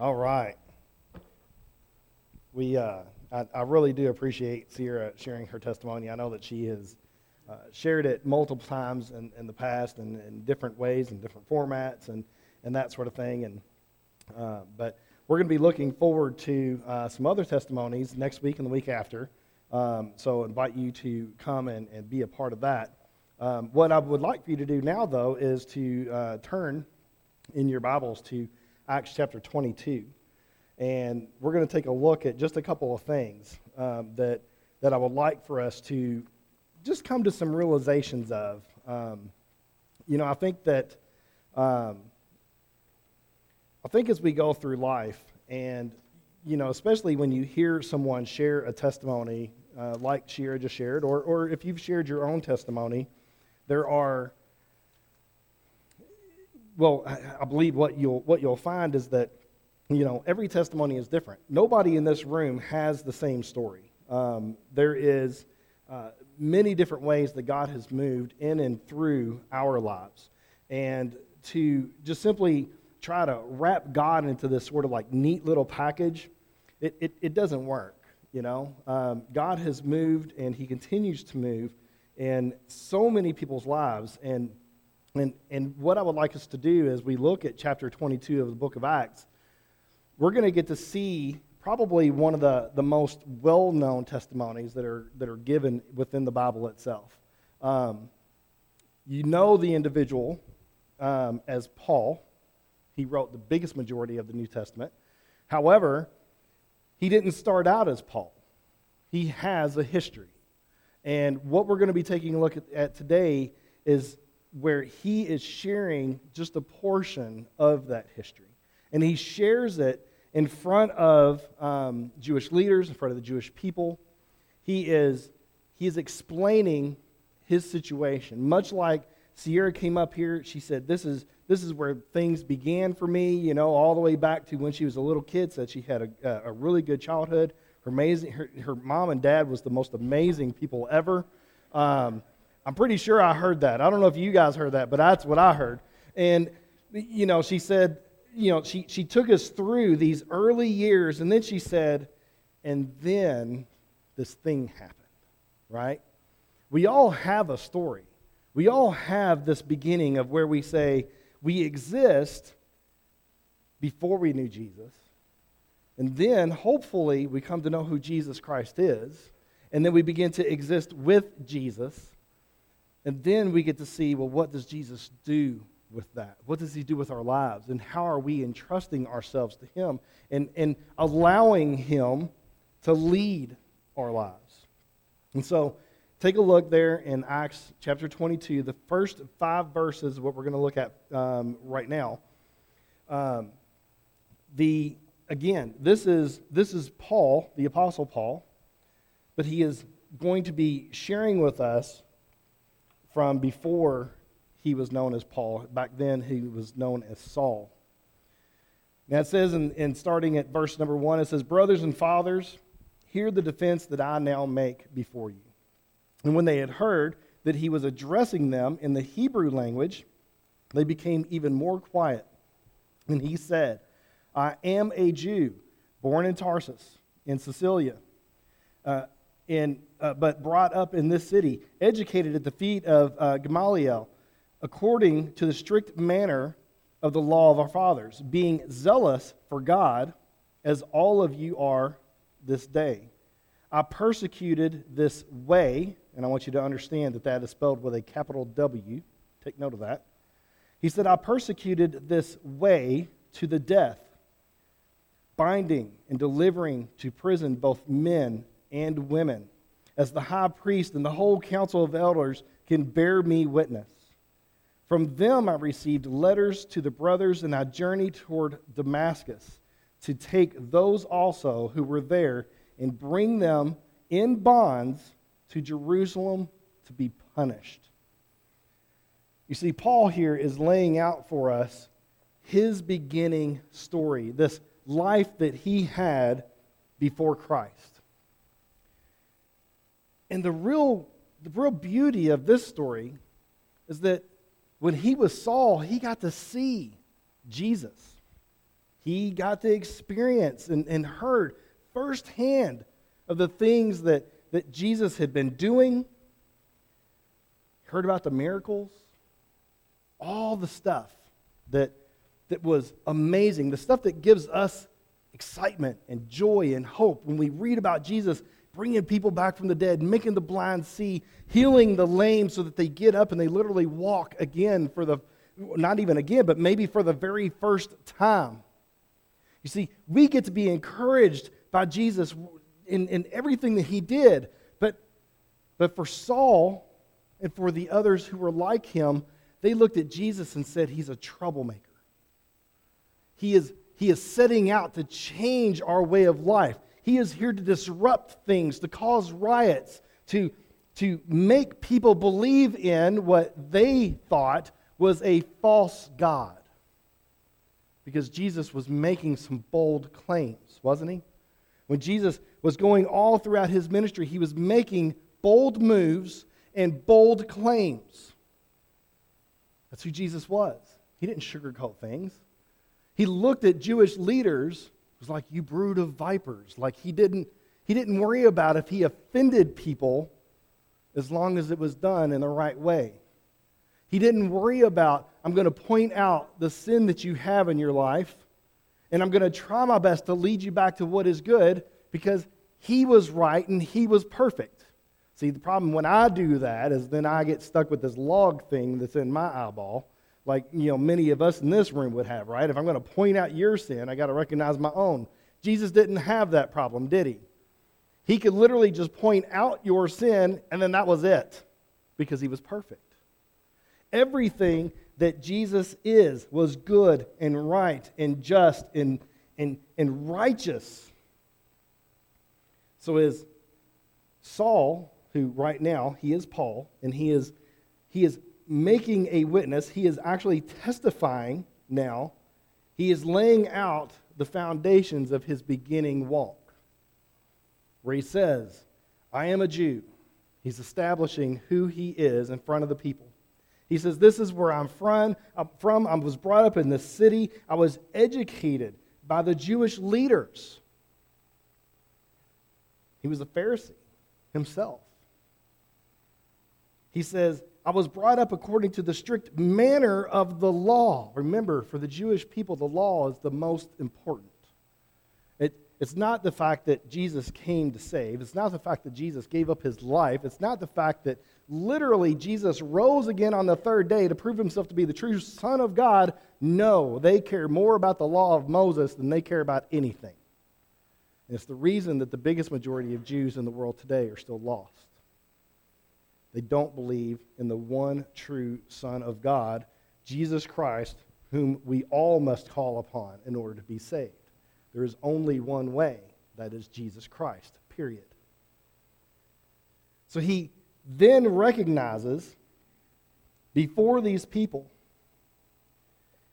All right. We, uh, I, I really do appreciate Sierra sharing her testimony. I know that she has uh, shared it multiple times in, in the past and in different ways and different formats and, and that sort of thing. And, uh, but we're going to be looking forward to uh, some other testimonies next week and the week after. Um, so I invite you to come and, and be a part of that. Um, what I would like for you to do now, though, is to uh, turn in your Bibles to Acts chapter 22. And we're going to take a look at just a couple of things um, that, that I would like for us to just come to some realizations of. Um, you know, I think that, um, I think as we go through life, and, you know, especially when you hear someone share a testimony uh, like Sierra just shared, or, or if you've shared your own testimony, there are well, I believe what you'll, what you'll find is that, you know, every testimony is different. Nobody in this room has the same story. Um, there is uh, many different ways that God has moved in and through our lives. And to just simply try to wrap God into this sort of like neat little package, it, it, it doesn't work, you know. Um, God has moved and he continues to move in so many people's lives. And and, and what I would like us to do as we look at chapter 22 of the book of Acts, we're going to get to see probably one of the, the most well known testimonies that are, that are given within the Bible itself. Um, you know the individual um, as Paul. He wrote the biggest majority of the New Testament. However, he didn't start out as Paul, he has a history. And what we're going to be taking a look at, at today is where he is sharing just a portion of that history. And he shares it in front of um, Jewish leaders, in front of the Jewish people. He is, he is explaining his situation, much like Sierra came up here. She said, this is, this is where things began for me, you know, all the way back to when she was a little kid, said she had a, a really good childhood. Her, amazing, her, her mom and dad was the most amazing people ever. Um, I'm pretty sure I heard that. I don't know if you guys heard that, but that's what I heard. And, you know, she said, you know, she, she took us through these early years, and then she said, and then this thing happened, right? We all have a story. We all have this beginning of where we say we exist before we knew Jesus. And then, hopefully, we come to know who Jesus Christ is. And then we begin to exist with Jesus. And then we get to see well, what does Jesus do with that? What does he do with our lives? And how are we entrusting ourselves to him and, and allowing him to lead our lives? And so, take a look there in Acts chapter 22. The first five verses, what we're going to look at um, right now. Um, the again, this is this is Paul, the apostle Paul, but he is going to be sharing with us from before he was known as Paul. Back then, he was known as Saul. Now it says, in, in starting at verse number one, it says, Brothers and fathers, hear the defense that I now make before you. And when they had heard that he was addressing them in the Hebrew language, they became even more quiet. And he said, I am a Jew, born in Tarsus, in Cilicia, uh, uh, but brought up in this city, educated at the feet of uh, Gamaliel, according to the strict manner of the law of our fathers, being zealous for God, as all of you are this day. I persecuted this way, and I want you to understand that that is spelled with a capital W. Take note of that. He said, I persecuted this way to the death, binding and delivering to prison both men and women as the high priest and the whole council of elders can bear me witness. From them I received letters to the brothers, and I journeyed toward Damascus to take those also who were there and bring them in bonds to Jerusalem to be punished. You see, Paul here is laying out for us his beginning story, this life that he had before Christ. And the real, the real beauty of this story is that when he was Saul, he got to see Jesus. He got to experience and, and heard firsthand of the things that, that Jesus had been doing, heard about the miracles, all the stuff that, that was amazing, the stuff that gives us excitement and joy and hope. When we read about Jesus bringing people back from the dead, making the blind see, healing the lame so that they get up and they literally walk again for the, not even again, but maybe for the very first time. You see, we get to be encouraged by Jesus in, in everything that he did. But, but for Saul and for the others who were like him, they looked at Jesus and said, He's a troublemaker. He is, he is setting out to change our way of life. He is here to disrupt things, to cause riots, to, to make people believe in what they thought was a false God. Because Jesus was making some bold claims, wasn't he? When Jesus was going all throughout his ministry, he was making bold moves and bold claims. That's who Jesus was. He didn't sugarcoat things. He looked at Jewish leaders was like you brood of vipers. Like he didn't he didn't worry about if he offended people as long as it was done in the right way. He didn't worry about I'm going to point out the sin that you have in your life and I'm going to try my best to lead you back to what is good because he was right and he was perfect. See, the problem when I do that is then I get stuck with this log thing that's in my eyeball like you know many of us in this room would have, right? If I'm going to point out your sin, I got to recognize my own. Jesus didn't have that problem, did he? He could literally just point out your sin and then that was it because he was perfect. Everything that Jesus is was good and right and just and, and, and righteous. So is Saul, who right now he is Paul, and he is he is making a witness. He is actually testifying now. He is laying out the foundations of his beginning walk, where he says, I am a Jew. He's establishing who he is in front of the people. He says, This is where I'm from. I'm from. I was brought up in this city. I was educated by the Jewish leaders. He was a Pharisee himself. He says, I was brought up according to the strict manner of the law. Remember, for the Jewish people, the law is the most important. It, it's not the fact that Jesus came to save, it's not the fact that Jesus gave up his life, it's not the fact that literally Jesus rose again on the third day to prove himself to be the true Son of God. No, they care more about the law of Moses than they care about anything. And it's the reason that the biggest majority of Jews in the world today are still lost. They don't believe in the one true Son of God, Jesus Christ, whom we all must call upon in order to be saved. There is only one way, that is Jesus Christ, period. So he then recognizes before these people,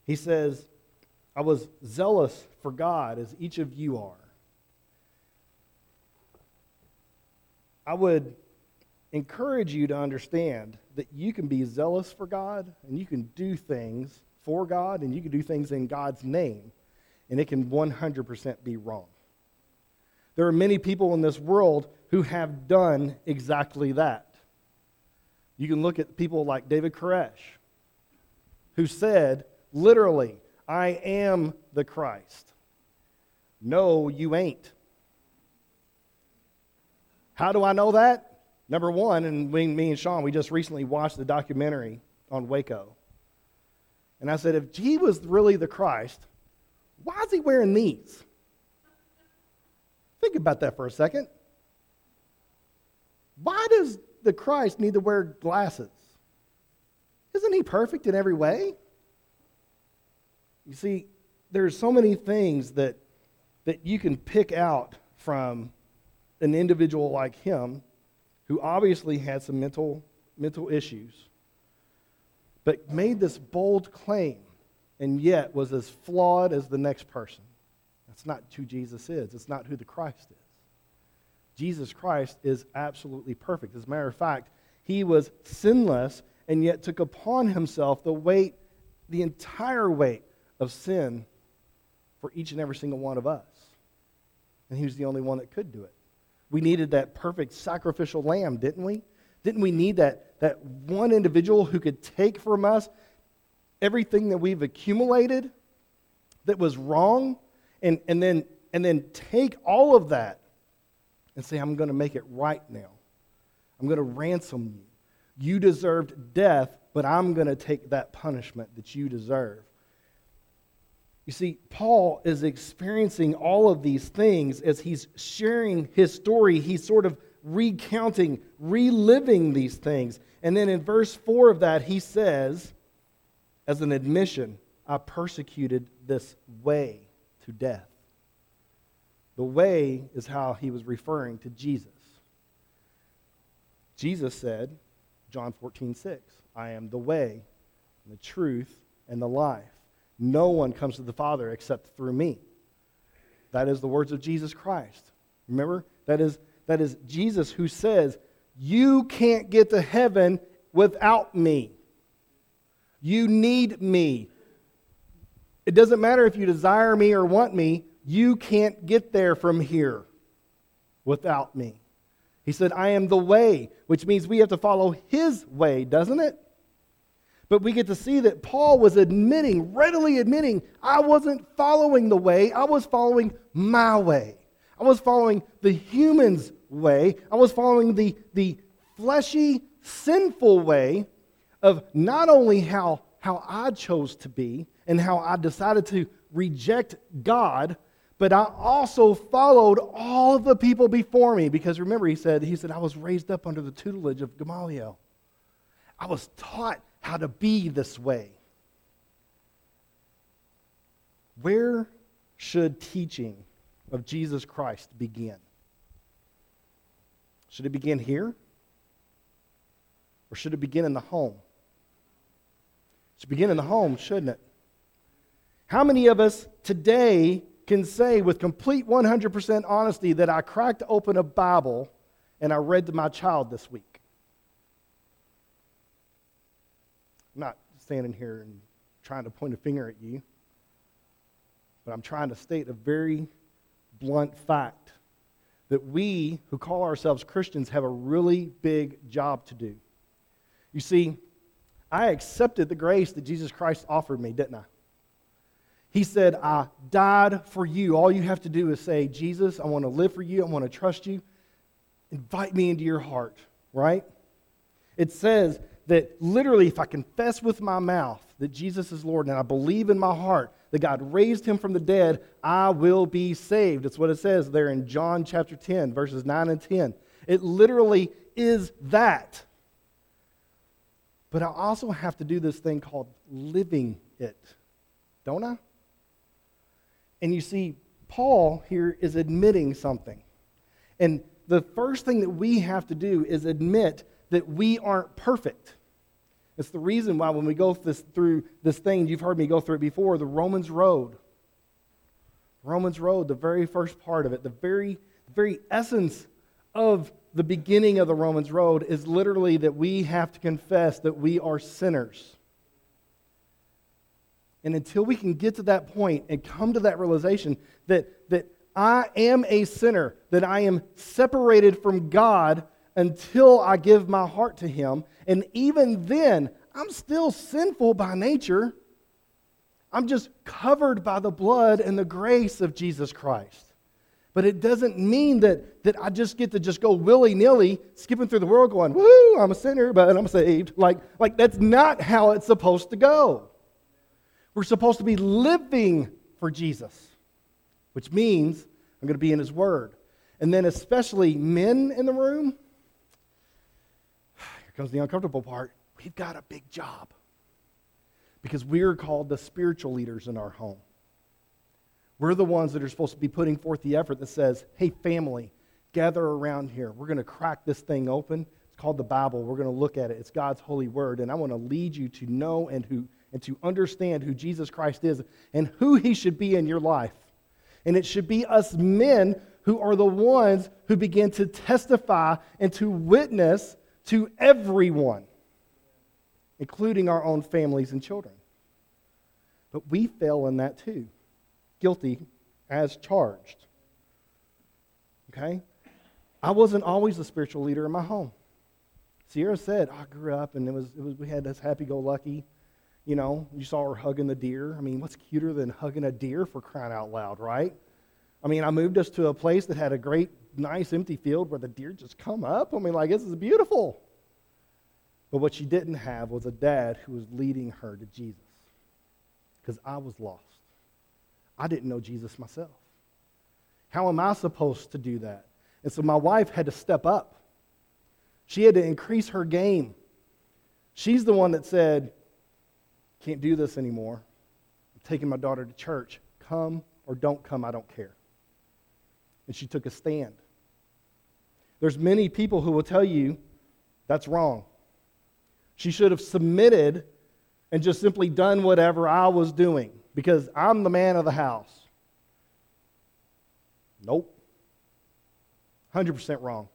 he says, I was zealous for God as each of you are. I would encourage you to understand that you can be zealous for God and you can do things for God and you can do things in God's name, and it can 100% be wrong. There are many people in this world who have done exactly that. You can look at people like David Koresh, who said, literally, I am the Christ. No, you ain't. How do I know that? Number one, and we, me and Sean, we just recently watched the documentary on Waco. And I said, if he was really the Christ, why is he wearing these? Think about that for a second. Why does the Christ need to wear glasses? Isn't he perfect in every way? You see, there's so many things that, that you can pick out from an individual like him who obviously had some mental, mental issues, but made this bold claim and yet was as flawed as the next person. That's not who Jesus is. It's not who the Christ is. Jesus Christ is absolutely perfect. As a matter of fact, he was sinless and yet took upon himself the weight, the entire weight of sin for each and every single one of us. And he was the only one that could do it. We needed that perfect sacrificial lamb, didn't we? Didn't we need that, that one individual who could take from us everything that we've accumulated that was wrong and, and, then, and then take all of that and say, I'm going to make it right now. I'm going to ransom you. You deserved death, but I'm going to take that punishment that you deserve. You see, Paul is experiencing all of these things as he's sharing his story. He's sort of recounting, reliving these things. And then in verse 4 of that, he says, as an admission, I persecuted this way to death. The way is how he was referring to Jesus. Jesus said, John 14, 6, I am the way, and the truth, and the life. No one comes to the Father except through me. That is the words of Jesus Christ. Remember? That is, that is Jesus who says, You can't get to heaven without me. You need me. It doesn't matter if you desire me or want me, you can't get there from here without me. He said, I am the way, which means we have to follow his way, doesn't it? But we get to see that Paul was admitting, readily admitting, I wasn't following the way, I was following my way. I was following the human's way. I was following the, the fleshy, sinful way of not only how, how I chose to be and how I decided to reject God, but I also followed all of the people before me. Because remember, he said, he said, I was raised up under the tutelage of Gamaliel. I was taught how to be this way. Where should teaching of Jesus Christ begin? Should it begin here? Or should it begin in the home? It should begin in the home, shouldn't it? How many of us today can say with complete 100% honesty that I cracked open a Bible and I read to my child this week? I'm not standing here and trying to point a finger at you, but I'm trying to state a very blunt fact that we who call ourselves Christians have a really big job to do. You see, I accepted the grace that Jesus Christ offered me, didn't I? He said, I died for you. All you have to do is say, Jesus, I want to live for you. I want to trust you. Invite me into your heart, right? It says that literally, if I confess with my mouth that Jesus is Lord and I believe in my heart that God raised him from the dead, I will be saved. It's what it says there in John chapter 10, verses 9 and 10. It literally is that. But I also have to do this thing called living it, don't I? And you see, Paul here is admitting something. And the first thing that we have to do is admit that we aren't perfect. It's the reason why when we go this, through this thing, you've heard me go through it before, the Romans Road. Romans Road, the very first part of it, the very, very essence of the beginning of the Romans Road is literally that we have to confess that we are sinners. And until we can get to that point and come to that realization that, that I am a sinner, that I am separated from God until I give my heart to Him, and even then, I'm still sinful by nature. I'm just covered by the blood and the grace of Jesus Christ. But it doesn't mean that, that I just get to just go willy nilly, skipping through the world going, woo, I'm a sinner, but I'm saved. Like, like, that's not how it's supposed to go. We're supposed to be living for Jesus, which means I'm going to be in His Word. And then, especially men in the room, comes the uncomfortable part. We've got a big job because we're called the spiritual leaders in our home. We're the ones that are supposed to be putting forth the effort that says, hey, family, gather around here. We're going to crack this thing open. It's called the Bible. We're going to look at it. It's God's holy word. And I want to lead you to know and, who, and to understand who Jesus Christ is and who he should be in your life. And it should be us men who are the ones who begin to testify and to witness to everyone, including our own families and children. But we fail in that too. guilty as charged. Okay? I wasn't always the spiritual leader in my home. Sierra said, I grew up and it was, it was we had this happy go lucky. You know, you saw her hugging the deer. I mean, what's cuter than hugging a deer for crying out loud, right? I mean, I moved us to a place that had a great, nice, empty field where the deer just come up. I mean, like, this is beautiful. But what she didn't have was a dad who was leading her to Jesus because I was lost. I didn't know Jesus myself. How am I supposed to do that? And so my wife had to step up. She had to increase her game. She's the one that said, Can't do this anymore. I'm taking my daughter to church. Come or don't come, I don't care. And she took a stand. There's many people who will tell you that's wrong. She should have submitted and just simply done whatever I was doing because I'm the man of the house. Nope. 100% wrong.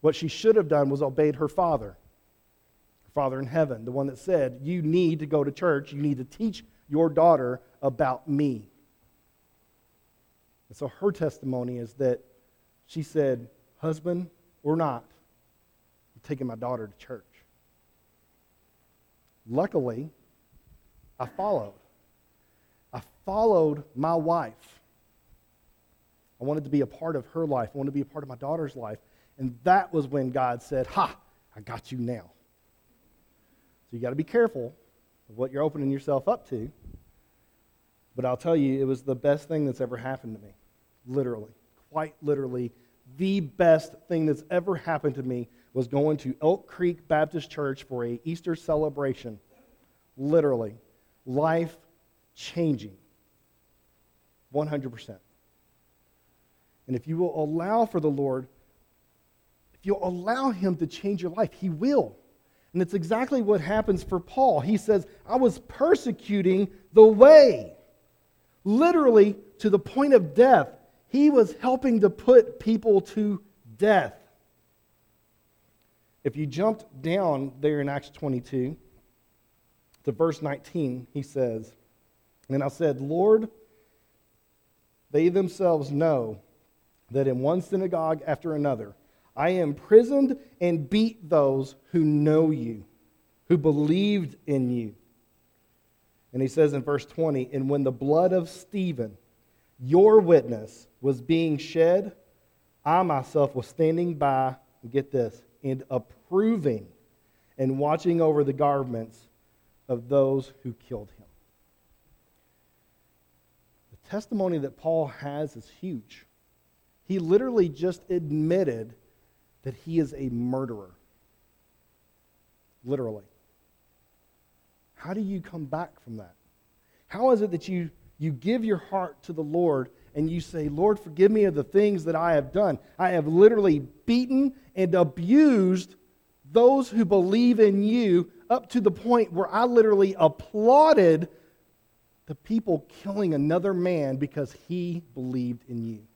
What she should have done was obeyed her father, her father in heaven, the one that said, You need to go to church. You need to teach your daughter about me. And so her testimony is that she said, Husband or not, I'm taking my daughter to church. Luckily, I followed. I followed my wife. I wanted to be a part of her life. I wanted to be a part of my daughter's life. And that was when God said, Ha, I got you now. So you got to be careful of what you're opening yourself up to. But I'll tell you, it was the best thing that's ever happened to me. Literally. Quite literally. The best thing that's ever happened to me was going to Elk Creek Baptist Church for a Easter celebration. Literally. Life changing. 100%. And if you will allow for the Lord, if you'll allow Him to change your life, He will. And it's exactly what happens for Paul. He says, I was persecuting the way, literally to the point of death. He was helping to put people to death. If you jumped down there in Acts 22 to verse 19, he says, And I said, Lord, they themselves know that in one synagogue after another, I imprisoned and beat those who know you, who believed in you. And he says in verse 20, And when the blood of Stephen, your witness, was being shed, I myself was standing by, get this, and approving and watching over the garments of those who killed him. The testimony that Paul has is huge. He literally just admitted that he is a murderer. Literally. How do you come back from that? How is it that you, you give your heart to the Lord and you say, Lord, forgive me of the things that I have done? I have literally beaten and abused those who believe in you up to the point where I literally applauded the people killing another man because he believed in you.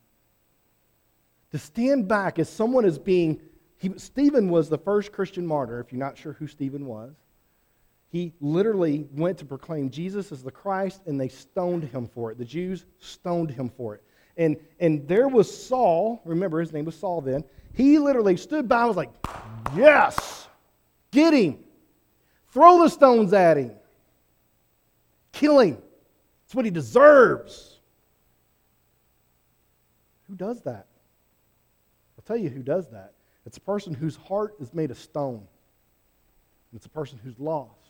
To stand back as someone is being, he, Stephen was the first Christian martyr, if you're not sure who Stephen was. He literally went to proclaim Jesus as the Christ, and they stoned him for it. The Jews stoned him for it. And, and there was Saul, remember his name was Saul then. He literally stood by and was like, Yes, get him. Throw the stones at him. Kill him. It's what he deserves. Who does that? I'll tell you who does that. It's a person whose heart is made of stone. It's a person who's lost.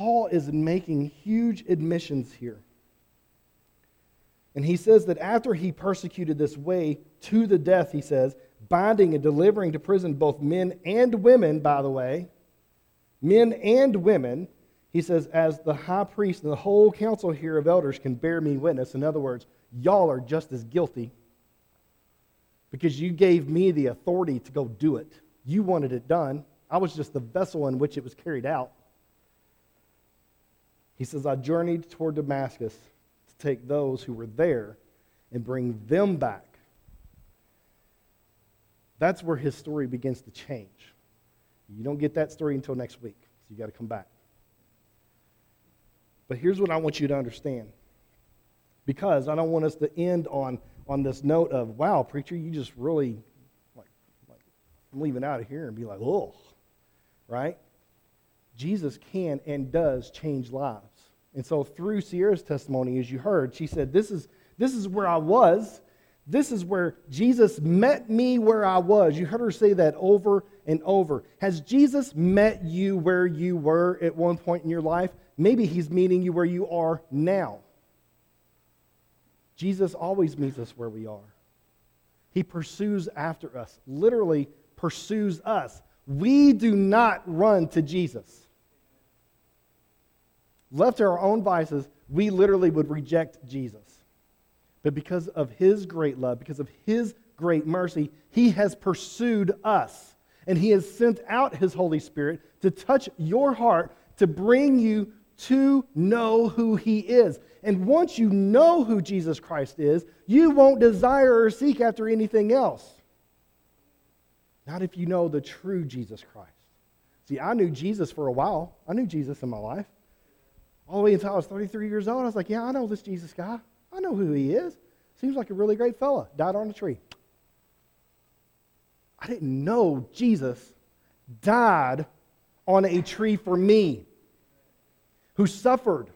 Paul is making huge admissions here. And he says that after he persecuted this way to the death, he says, binding and delivering to prison both men and women, by the way, men and women, he says, as the high priest and the whole council here of elders can bear me witness. In other words, y'all are just as guilty because you gave me the authority to go do it. You wanted it done. I was just the vessel in which it was carried out. He says, I journeyed toward Damascus to take those who were there and bring them back. That's where his story begins to change. You don't get that story until next week, so you got to come back. But here's what I want you to understand. Because I don't want us to end on, on this note of, wow, preacher, you just really, like, like I'm leaving out of here and be like, oh, right? Jesus can and does change lives. And so through Sierra's testimony, as you heard, she said, This is, this is where I was. This is where Jesus met me where I was. You heard her say that over and over. Has Jesus met you where you were at one point in your life? Maybe he's meeting you where you are now. Jesus always meets us where we are. He pursues after us, literally pursues us. We do not run to Jesus. Left to our own vices, we literally would reject Jesus. But because of his great love, because of his great mercy, he has pursued us. And he has sent out his Holy Spirit to touch your heart, to bring you to know who he is. And once you know who Jesus Christ is, you won't desire or seek after anything else. Not if you know the true Jesus Christ. See, I knew Jesus for a while. I knew Jesus in my life. All the way until I was 33 years old, I was like, yeah, I know this Jesus guy. I know who he is. Seems like a really great fella. Died on a tree. I didn't know Jesus died on a tree for me, who suffered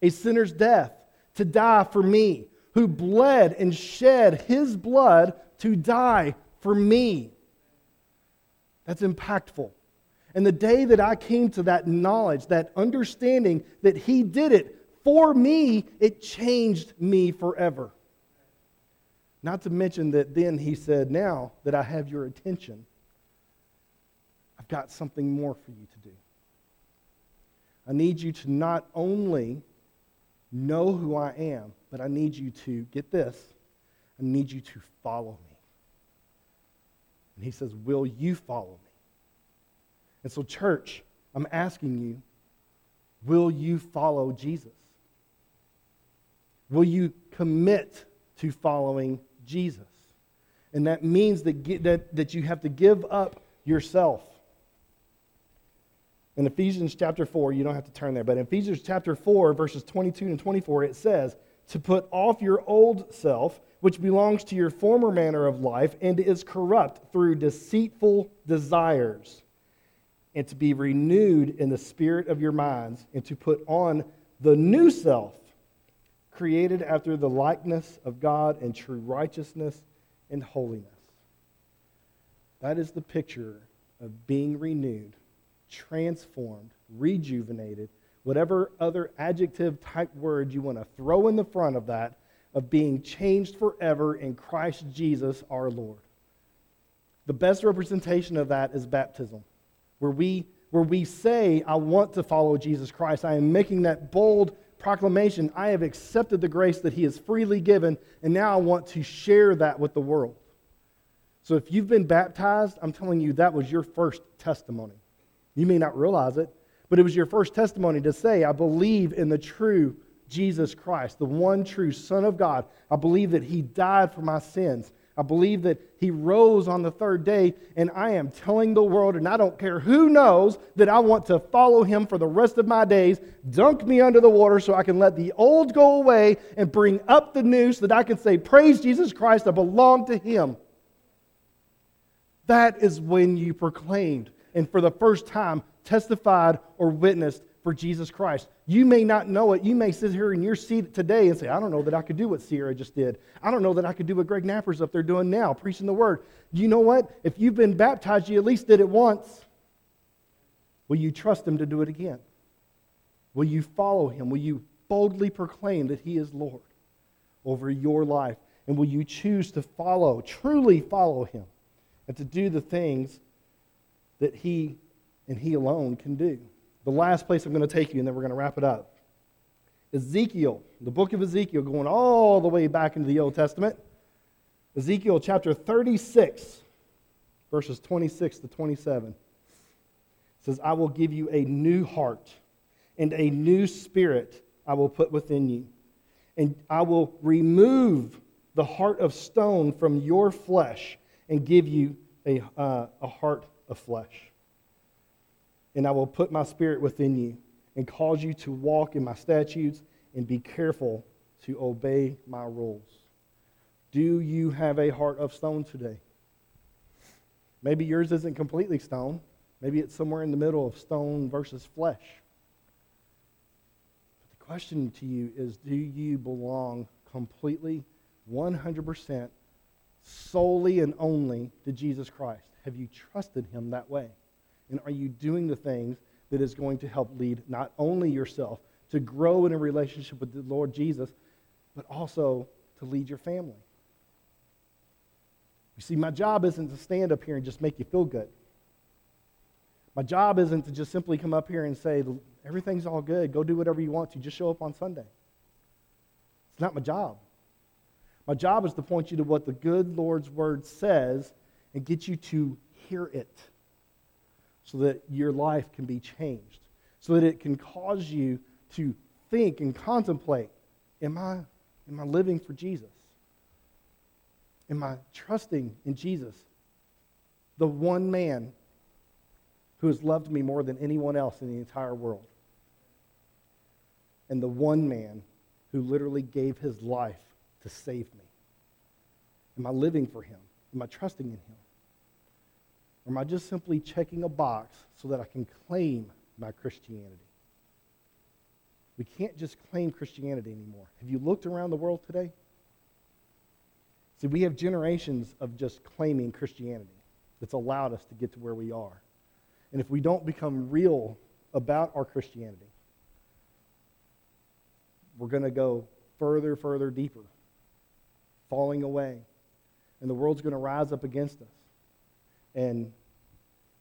a sinner's death to die for me, who bled and shed his blood to die for me. That's impactful. And the day that I came to that knowledge, that understanding that he did it for me, it changed me forever. Not to mention that then he said, Now that I have your attention, I've got something more for you to do. I need you to not only know who I am, but I need you to get this I need you to follow me. And he says, Will you follow me? And so, church, I'm asking you, will you follow Jesus? Will you commit to following Jesus? And that means that, that, that you have to give up yourself. In Ephesians chapter 4, you don't have to turn there, but in Ephesians chapter 4, verses 22 and 24, it says, To put off your old self, which belongs to your former manner of life and is corrupt through deceitful desires, and to be renewed in the spirit of your minds, and to put on the new self created after the likeness of God in true righteousness and holiness. That is the picture of being renewed, transformed, rejuvenated, whatever other adjective type word you want to throw in the front of that, of being changed forever in Christ Jesus our Lord. The best representation of that is baptism, where we, where we say, I want to follow Jesus Christ. I am making that bold proclamation I have accepted the grace that He has freely given, and now I want to share that with the world. So if you've been baptized, I'm telling you that was your first testimony. You may not realize it, but it was your first testimony to say, I believe in the true Jesus Christ, the one true Son of God. I believe that He died for my sins. I believe that he rose on the third day, and I am telling the world, and I don't care who knows, that I want to follow him for the rest of my days. Dunk me under the water so I can let the old go away and bring up the new so that I can say, Praise Jesus Christ, I belong to him. That is when you proclaimed and for the first time testified or witnessed for Jesus Christ. You may not know it. You may sit here in your seat today and say, I don't know that I could do what Sierra just did. I don't know that I could do what Greg Napper's up there doing now, preaching the word. You know what? If you've been baptized, you at least did it once. Will you trust him to do it again? Will you follow him? Will you boldly proclaim that he is Lord over your life? And will you choose to follow, truly follow him, and to do the things that he and he alone can do? The last place I'm going to take you, and then we're going to wrap it up. Ezekiel, the book of Ezekiel, going all the way back into the Old Testament. Ezekiel chapter 36, verses 26 to 27 says, I will give you a new heart, and a new spirit I will put within you. And I will remove the heart of stone from your flesh and give you a, uh, a heart of flesh and I will put my spirit within you and cause you to walk in my statutes and be careful to obey my rules. Do you have a heart of stone today? Maybe yours isn't completely stone. Maybe it's somewhere in the middle of stone versus flesh. But the question to you is do you belong completely, 100%, solely and only to Jesus Christ? Have you trusted him that way? And are you doing the things that is going to help lead not only yourself to grow in a relationship with the Lord Jesus, but also to lead your family? You see, my job isn't to stand up here and just make you feel good. My job isn't to just simply come up here and say, everything's all good, go do whatever you want to, just show up on Sunday. It's not my job. My job is to point you to what the good Lord's word says and get you to hear it so that your life can be changed, so that it can cause you to think and contemplate Am I, am I living for Jesus? Am I trusting in Jesus, the one man who has loved me more than anyone else in the entire world? And the one man who literally gave his life to save me? Am I living for him? Am I trusting in him? Or am I just simply checking a box so that I can claim my Christianity? We can't just claim Christianity anymore. Have you looked around the world today? See, we have generations of just claiming Christianity that's allowed us to get to where we are. And if we don't become real about our Christianity, we're going to go further, further deeper, falling away. And the world's going to rise up against us. And,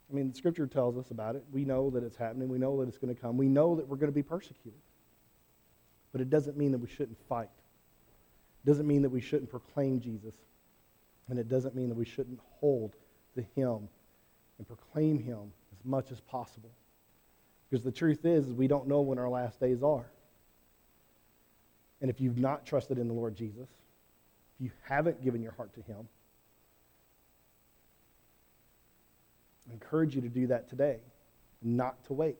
I mean, the scripture tells us about it. We know that it's happening. We know that it's going to come. We know that we're going to be persecuted. But it doesn't mean that we shouldn't fight. It doesn't mean that we shouldn't proclaim Jesus. And it doesn't mean that we shouldn't hold to him and proclaim him as much as possible. Because the truth is, is we don't know when our last days are. And if you've not trusted in the Lord Jesus, if you haven't given your heart to him, I encourage you to do that today, not to wait.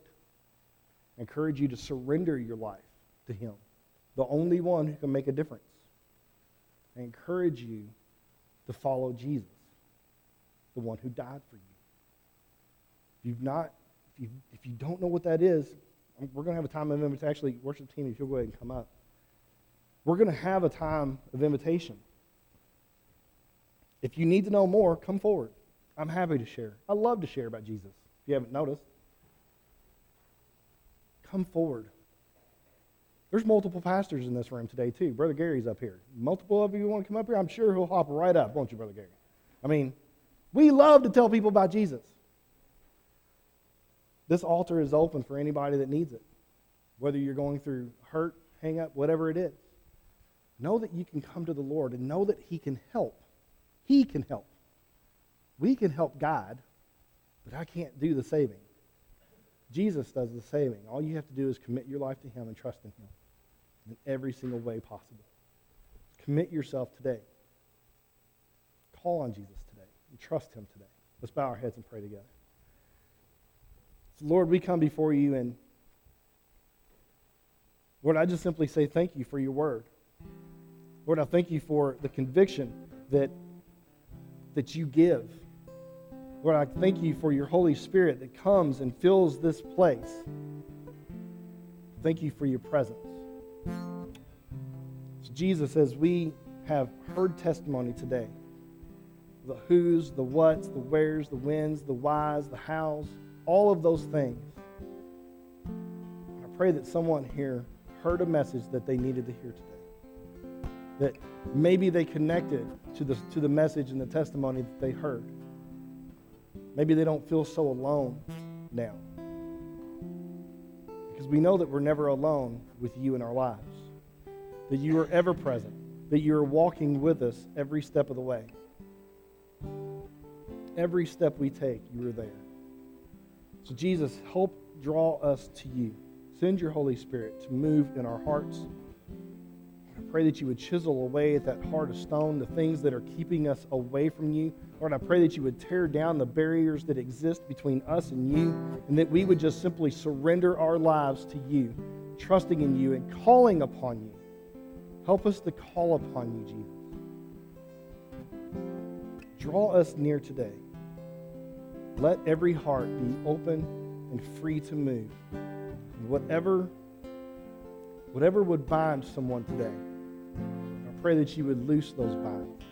I encourage you to surrender your life to him, the only one who can make a difference. I encourage you to follow Jesus, the one who died for you. If you've not, if you, if you don't know what that is, we're going to have a time of invitation. Actually, worship team, if you'll go ahead and come up. We're going to have a time of invitation. If you need to know more, come forward. I'm happy to share. I love to share about Jesus, if you haven't noticed. Come forward. There's multiple pastors in this room today, too. Brother Gary's up here. Multiple of you want to come up here? I'm sure he'll hop right up, won't you, Brother Gary? I mean, we love to tell people about Jesus. This altar is open for anybody that needs it, whether you're going through hurt, hang up, whatever it is. Know that you can come to the Lord and know that He can help. He can help. We can help God, but I can't do the saving. Jesus does the saving. All you have to do is commit your life to Him and trust in Him in every single way possible. Commit yourself today. Call on Jesus today and trust Him today. Let's bow our heads and pray together. So Lord, we come before you and Lord, I just simply say thank you for your word. Lord, I thank you for the conviction that, that you give Lord, I thank you for your Holy Spirit that comes and fills this place. Thank you for your presence. So, Jesus, as we have heard testimony today, the who's, the what's, the where's, the when's, the why's, the how's, all of those things. I pray that someone here heard a message that they needed to hear today. That maybe they connected to the, to the message and the testimony that they heard. Maybe they don't feel so alone now. Because we know that we're never alone with you in our lives, that you are ever present, that you are walking with us every step of the way. Every step we take, you are there. So, Jesus, help draw us to you. Send your Holy Spirit to move in our hearts. Pray that you would chisel away at that heart of stone, the things that are keeping us away from you. Lord, I pray that you would tear down the barriers that exist between us and you, and that we would just simply surrender our lives to you, trusting in you and calling upon you. Help us to call upon you, Jesus. Draw us near today. Let every heart be open and free to move. Whatever, whatever would bind someone today, I pray that you would loose those binds.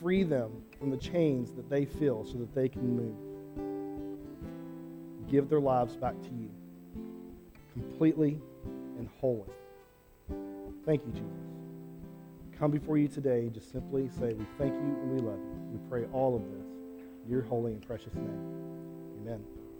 Free them from the chains that they feel so that they can move. Give their lives back to you completely and wholly. Thank you, Jesus. Come before you today, just simply say, We thank you and we love you. We pray all of this in your holy and precious name. Amen.